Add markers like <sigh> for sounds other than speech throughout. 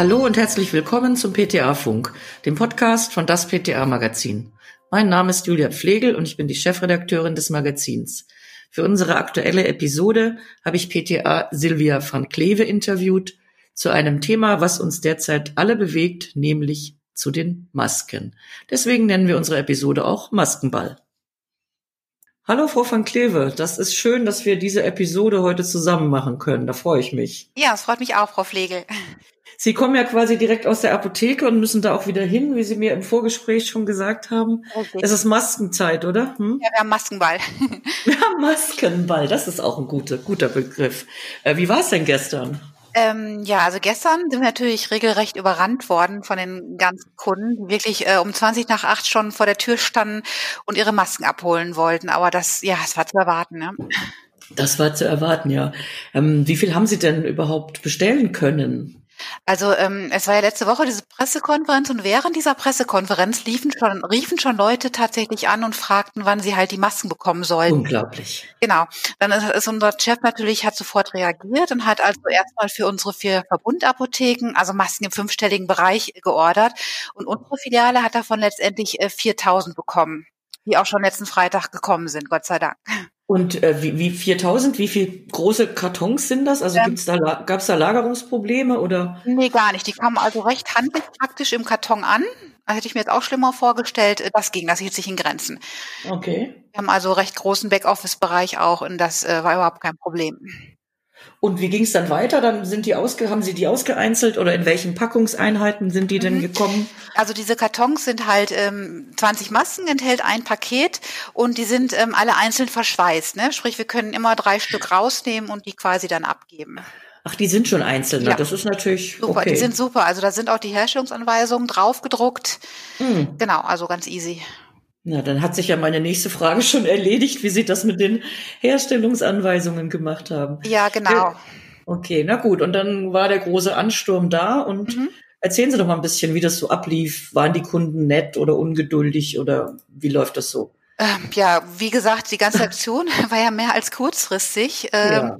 Hallo und herzlich willkommen zum PTA Funk, dem Podcast von das PTA Magazin. Mein Name ist Julia Pflegel und ich bin die Chefredakteurin des Magazins. Für unsere aktuelle Episode habe ich PTA Silvia van Kleve interviewt zu einem Thema, was uns derzeit alle bewegt, nämlich zu den Masken. Deswegen nennen wir unsere Episode auch Maskenball. Hallo Frau van Kleve, das ist schön, dass wir diese Episode heute zusammen machen können. Da freue ich mich. Ja, es freut mich auch, Frau Pflegel. Sie kommen ja quasi direkt aus der Apotheke und müssen da auch wieder hin, wie Sie mir im Vorgespräch schon gesagt haben. Okay. Es ist Maskenzeit, oder? Hm? Ja, wir haben Maskenball. <laughs> Wir haben Maskenball, das ist auch ein guter, guter Begriff. Äh, wie war es denn gestern? Ähm, ja, also gestern sind wir natürlich regelrecht überrannt worden von den ganzen Kunden, die wirklich äh, um 20 nach 8 schon vor der Tür standen und ihre Masken abholen wollten. Aber das, ja, es war zu erwarten. Ne? Das war zu erwarten, ja. Ähm, wie viel haben Sie denn überhaupt bestellen können? Also ähm, es war ja letzte Woche diese Pressekonferenz und während dieser Pressekonferenz liefen schon, riefen schon Leute tatsächlich an und fragten, wann sie halt die Masken bekommen sollten. Unglaublich. Genau. Dann ist, ist unser Chef natürlich, hat sofort reagiert und hat also erstmal für unsere vier Verbundapotheken, also Masken im fünfstelligen Bereich geordert. Und unsere Filiale hat davon letztendlich äh, 4000 bekommen, die auch schon letzten Freitag gekommen sind, Gott sei Dank. Und äh, wie, wie 4000, wie viel große Kartons sind das? Also ähm, gibt's da, gab es da Lagerungsprobleme oder? Nee, gar nicht. Die kamen also recht handlich praktisch im Karton an. Das hätte ich mir jetzt auch schlimmer vorgestellt. Das ging, das hielt sich in Grenzen. Okay. Wir haben also recht großen Backoffice-Bereich auch und das äh, war überhaupt kein Problem. Und wie ging es dann weiter? Dann sind die ausge, haben Sie die ausgeeinzelt oder in welchen Packungseinheiten sind die mhm. denn gekommen? Also diese Kartons sind halt ähm, 20 Masken, enthält ein Paket und die sind ähm, alle einzeln verschweißt. Ne? Sprich, wir können immer drei Stück rausnehmen und die quasi dann abgeben. Ach, die sind schon einzeln. Ja. Das ist natürlich super. Okay. Die sind super. Also da sind auch die Herstellungsanweisungen draufgedruckt. Mhm. Genau, also ganz easy. Na, dann hat sich ja meine nächste Frage schon erledigt, wie Sie das mit den Herstellungsanweisungen gemacht haben. Ja, genau. Okay, na gut. Und dann war der große Ansturm da und mhm. erzählen Sie doch mal ein bisschen, wie das so ablief. Waren die Kunden nett oder ungeduldig oder wie läuft das so? Ähm, ja, wie gesagt, die ganze Aktion <laughs> war ja mehr als kurzfristig. Ähm, ja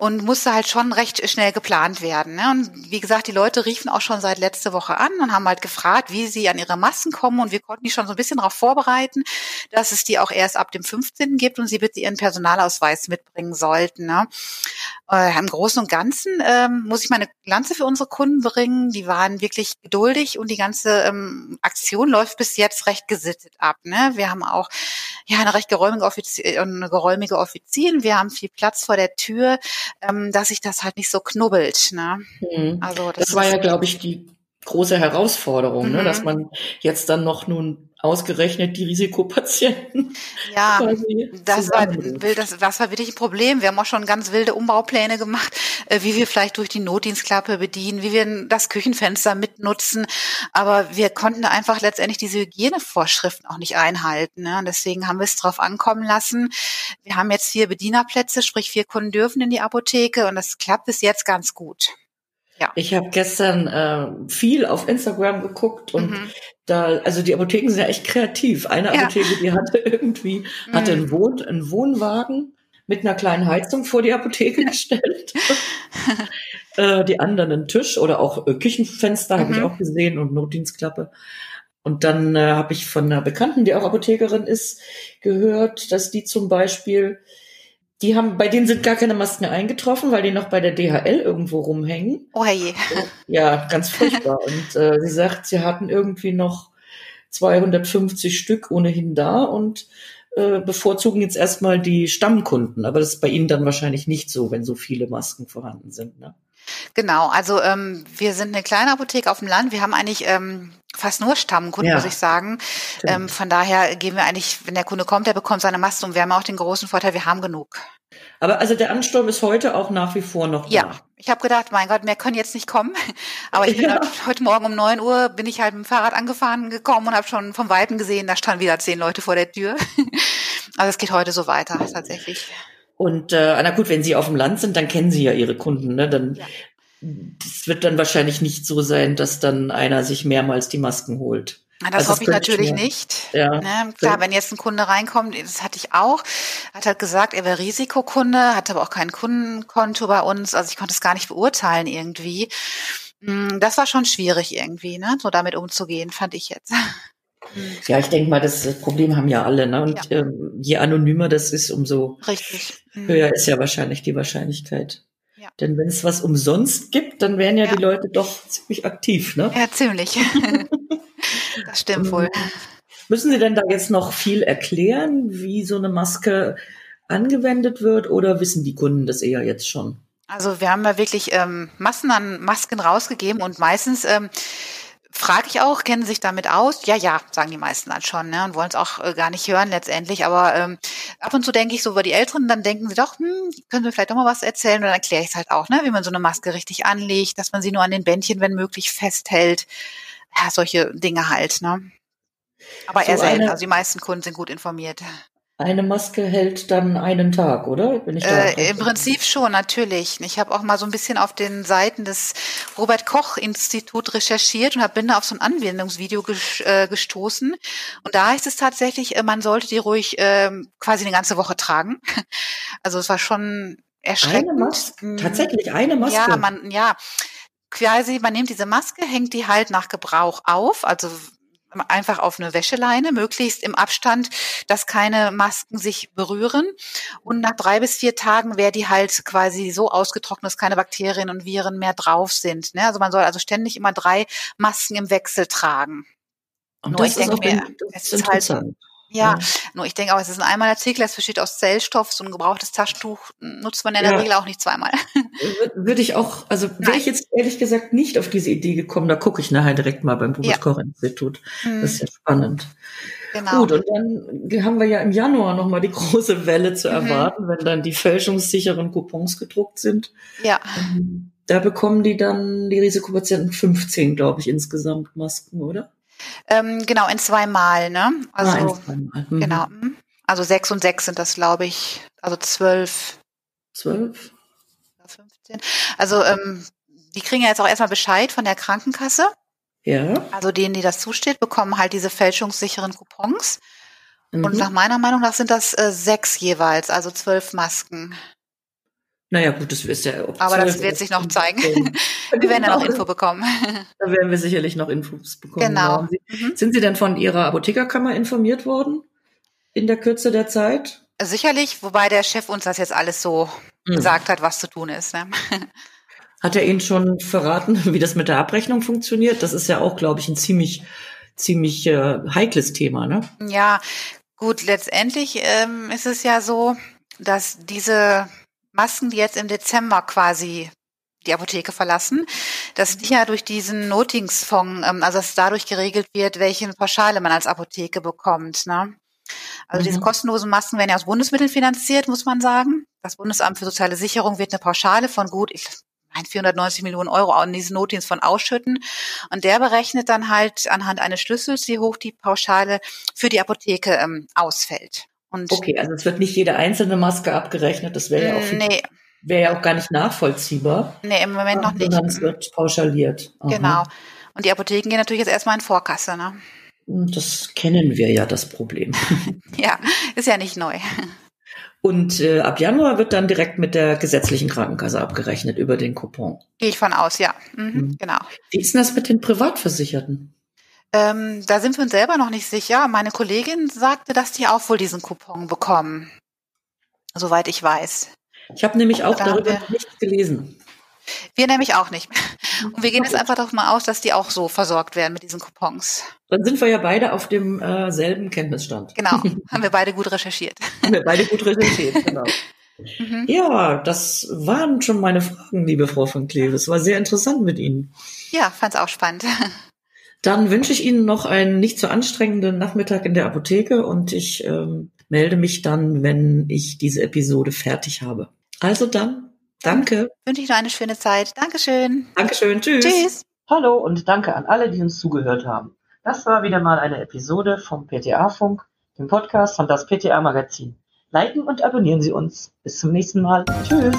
und musste halt schon recht schnell geplant werden. Ne? Und wie gesagt, die Leute riefen auch schon seit letzte Woche an und haben halt gefragt, wie sie an ihre Masken kommen und wir konnten die schon so ein bisschen darauf vorbereiten, dass es die auch erst ab dem 15. gibt und sie bitte ihren Personalausweis mitbringen sollten. Ne? Äh, Im Großen und Ganzen ähm, muss ich meine Lanze für unsere Kunden bringen. Die waren wirklich geduldig und die ganze ähm, Aktion läuft bis jetzt recht gesittet ab. Ne? Wir haben auch ja eine recht geräumige, Offiz eine geräumige Offizien. Wir haben viel Platz vor der Tür ähm, dass sich das halt nicht so knubbelt. Ne? Mhm. Also das, das war ja, glaube ich, die große Herausforderung, mhm. ne, dass mhm. man jetzt dann noch nun ausgerechnet die Risikopatienten. Ja, das war, das, das war wirklich ein Problem. Wir haben auch schon ganz wilde Umbaupläne gemacht, äh, wie wir vielleicht durch die Notdienstklappe bedienen, wie wir das Küchenfenster mitnutzen. Aber wir konnten einfach letztendlich diese Hygienevorschriften auch nicht einhalten. Ne? Und deswegen haben wir es drauf ankommen lassen. Wir haben jetzt vier Bedienerplätze, sprich vier Kunden dürfen in die Apotheke und das klappt bis jetzt ganz gut. Ja. Ich habe gestern äh, viel auf Instagram geguckt und mhm. da, also die Apotheken sind ja echt kreativ. Eine ja. Apotheke, die hatte <laughs> irgendwie, mhm. hatte einen, Wohn, einen Wohnwagen mit einer kleinen Heizung vor die Apotheke <laughs> gestellt. äh, die anderen einen Tisch oder auch äh, Küchenfenster mhm. habe ich auch gesehen und Notdienstklappe. Und dann äh, habe ich von einer Bekannten, die auch Apothekerin ist, gehört, dass die zum Beispiel die haben, bei denen sind gar keine Masken eingetroffen, weil die noch bei der DHL irgendwo rumhängen. Oh je. Ja, ganz furchtbar. <laughs> und äh, sie sagt, sie hatten irgendwie noch 250 Stück ohnehin da und äh, bevorzugen jetzt erstmal die Stammkunden. Aber das ist bei Ihnen dann wahrscheinlich nicht so, wenn so viele Masken vorhanden sind. Ne? Genau, also ähm, wir sind eine kleine Apotheke auf dem Land. Wir haben eigentlich ähm, fast nur Stammkunden, ja. muss ich sagen. Ähm, von daher gehen wir eigentlich, wenn der Kunde kommt, der bekommt seine Maske und wir haben auch den großen Vorteil, wir haben genug. Aber also der Ansturm ist heute auch nach wie vor noch da. Ja, ich habe gedacht, mein Gott, mehr können jetzt nicht kommen. <laughs> Aber ich bin ja. heute Morgen um neun Uhr bin ich halt mit dem Fahrrad angefahren gekommen und habe schon vom Weiten gesehen, da standen wieder zehn Leute vor der Tür. <laughs> Also es geht heute so weiter tatsächlich. Und äh, na gut, wenn Sie auf dem Land sind, dann kennen Sie ja Ihre Kunden, ne? Dann ja. das wird dann wahrscheinlich nicht so sein, dass dann einer sich mehrmals die Masken holt. Na, das also hoffe ich natürlich ich nicht. Ja. Ne? Klar, wenn jetzt ein Kunde reinkommt, das hatte ich auch, hat halt gesagt, er wäre Risikokunde, hat aber auch kein Kundenkonto bei uns, also ich konnte es gar nicht beurteilen irgendwie. Mm, das war schon schwierig irgendwie, ne? so damit umzugehen, fand ich jetzt. Ja, ich denke mal, das Problem haben ja alle. Ne? Und ja. ähm, je anonymer das ist, umso Richtig. Mhm. höher ist ja wahrscheinlich die Wahrscheinlichkeit. Ja. Denn wenn es was umsonst gibt, dann wären ja, ja, die Leute doch ziemlich aktiv. Ne? Ja, ziemlich. <laughs> das stimmt wohl. Müssen Sie denn da jetzt noch viel erklären, wie so eine Maske angewendet wird oder wissen die Kunden das eher jetzt schon? Also wir haben ja wirklich ähm, Massen an Masken rausgegeben und meistens ähm, frage ich auch, kennen Sie sich damit aus? Ja, ja, sagen die meisten dann schon, ne, und wollen es auch äh, gar nicht hören letztendlich. Aber ähm, ab und zu denke ich so über die Älteren, dann denken sie doch, hm, können Sie vielleicht doch mal was erzählen? Und dann erkläre ich es halt auch, ne, wie man so eine Maske richtig anlegt, dass man sie nur an den Bändchen, wenn möglich, festhält. Ja, solche Dinge halt, ne. Aber so eher selten. Also die meisten Kunden sind gut informiert. Eine Maske hält dann einen Tag, oder? Bin ich da äh, Im Prinzip schon, natürlich. Ich habe auch mal so ein bisschen auf den Seiten des Robert Koch Institut recherchiert und hab, bin da auf so ein Anwendungsvideo äh, gestoßen. Und da heißt es tatsächlich, äh, man sollte die ruhig äh, quasi eine ganze Woche tragen. <laughs> Also es war schon erschreckend. Eine Maske? Tatsächlich eine Maske? Ja, man, ja quasi, man nimmt diese Maske, hängt die halt nach Gebrauch auf, also einfach auf eine Wäscheleine, möglichst im Abstand, dass keine Masken sich berühren. Und nach drei bis vier Tagen wäre die halt quasi so ausgetrocknet, dass keine Bakterien und Viren mehr drauf sind. Ne? Also man soll also ständig immer drei Masken im Wechsel tragen. Und Nur das ich denke mir, es ist halt ja, ja, nur ich denke auch, es ist ein Einmalartikel, es besteht aus Zellstoff, so ein gebrauchtes Taschentuch nutzt man in der ja. Regel auch nicht zweimal. Würde ich auch, also wäre ich jetzt ehrlich gesagt nicht auf diese Idee gekommen, da gucke ich nachher direkt mal beim Robert Koch Institut. Mhm. Das ist ja spannend. Genau. Gut, und dann haben wir ja im Januar nochmal die große Welle zu mhm. erwarten, mhm. wenn dann die fälschungssicheren Coupons gedruckt sind. Ja. Ähm, da bekommen die dann die Risikopatienten 15, glaube ich, insgesamt Masken, oder? Ähm, genau, in zwei Mal, ne? Also, ah, zweimal. Mhm. genau. Hm. Also sechs und sechs sind das, glaube ich. Also zwölf. Zwölf? 15. Also, ähm, die kriegen ja jetzt auch erstmal Bescheid von der Krankenkasse. Ja. Also denen, die das zusteht, bekommen halt diese fälschungssicheren Coupons. Mhm. Und nach meiner Meinung nach sind das äh, sechs jeweils, also zwölf Masken. Naja, gut, das ist ja. Aber das wird sich noch zeigen. <laughs> wir werden ja noch Info bekommen. <laughs> Da werden wir sicherlich noch Infos bekommen. Genau. Sie, mhm. Sind Sie denn von Ihrer Apothekerkammer informiert worden in der Kürze der Zeit? Sicherlich, wobei der Chef uns das jetzt alles so mhm. gesagt hat, was zu tun ist. Ne? <laughs> Hat er Ihnen schon verraten, wie das mit der Abrechnung funktioniert? Das ist ja auch, glaube ich, ein ziemlich, ziemlich äh, heikles Thema, ne? Ja, gut, letztendlich ähm, ist es ja so, dass diese Masken, die jetzt im Dezember quasi die Apotheke verlassen, dass die ja durch diesen Notingsfonds, ähm, also dass dadurch geregelt wird, welche Pauschale man als Apotheke bekommt. Ne? Also mhm. diese kostenlosen Masken werden ja aus Bundesmitteln finanziert, muss man sagen. Das Bundesamt für soziale Sicherung wird eine Pauschale von gut, ich meine 490 Millionen Euro an diesen Notdienst von ausschütten. Und der berechnet dann halt anhand eines Schlüssels, wie hoch die Pauschale für die Apotheke ähm, ausfällt. Und okay, also es wird nicht jede einzelne Maske abgerechnet, das wäre ja auch nee. wäre ja auch gar nicht nachvollziehbar. Nee, im Moment noch nicht. Sondern es wird pauschaliert. Aha. Genau. Und die Apotheken gehen natürlich jetzt erstmal in Vorkasse, ne? Das kennen wir ja, das Problem. <laughs> ja, ist ja nicht neu. Und äh, ab Januar wird dann direkt mit der gesetzlichen Krankenkasse abgerechnet über den Coupon. Gehe ich von aus, ja. Mhm, mhm. Genau. Wie ist denn das mit den Privatversicherten? Ähm, da sind wir uns selber noch nicht sicher. Meine Kollegin sagte, dass die auch wohl diesen Coupon bekommen. Soweit ich weiß. Ich habe nämlich auch da darüber nichts gelesen. Wir nämlich auch nicht. <laughs> Und wir gehen jetzt einfach davon aus, dass die auch so versorgt werden mit diesen Coupons. Dann sind wir ja beide auf dem äh, selben Kenntnisstand. Genau, <laughs> haben wir beide gut recherchiert. haben wir beide gut recherchiert, genau. <laughs> Mhm. Ja, das waren schon meine Fragen, liebe Frau von Kleve. Es war sehr interessant mit Ihnen. Ja, fand es auch spannend. Dann wünsche ich Ihnen noch einen nicht so anstrengenden Nachmittag in der Apotheke und ich ähm, melde mich dann, wenn ich diese Episode fertig habe. Also dann, danke. Wünsche ich noch eine schöne Zeit. Dankeschön. Dankeschön. Tschüss. Tschüss. Hallo und danke an alle, die uns zugehört haben. Das war wieder mal eine Episode vom PTA-Funk, dem Podcast von das PTA-Magazin. Liken und abonnieren Sie uns. Bis zum nächsten Mal. Tschüss.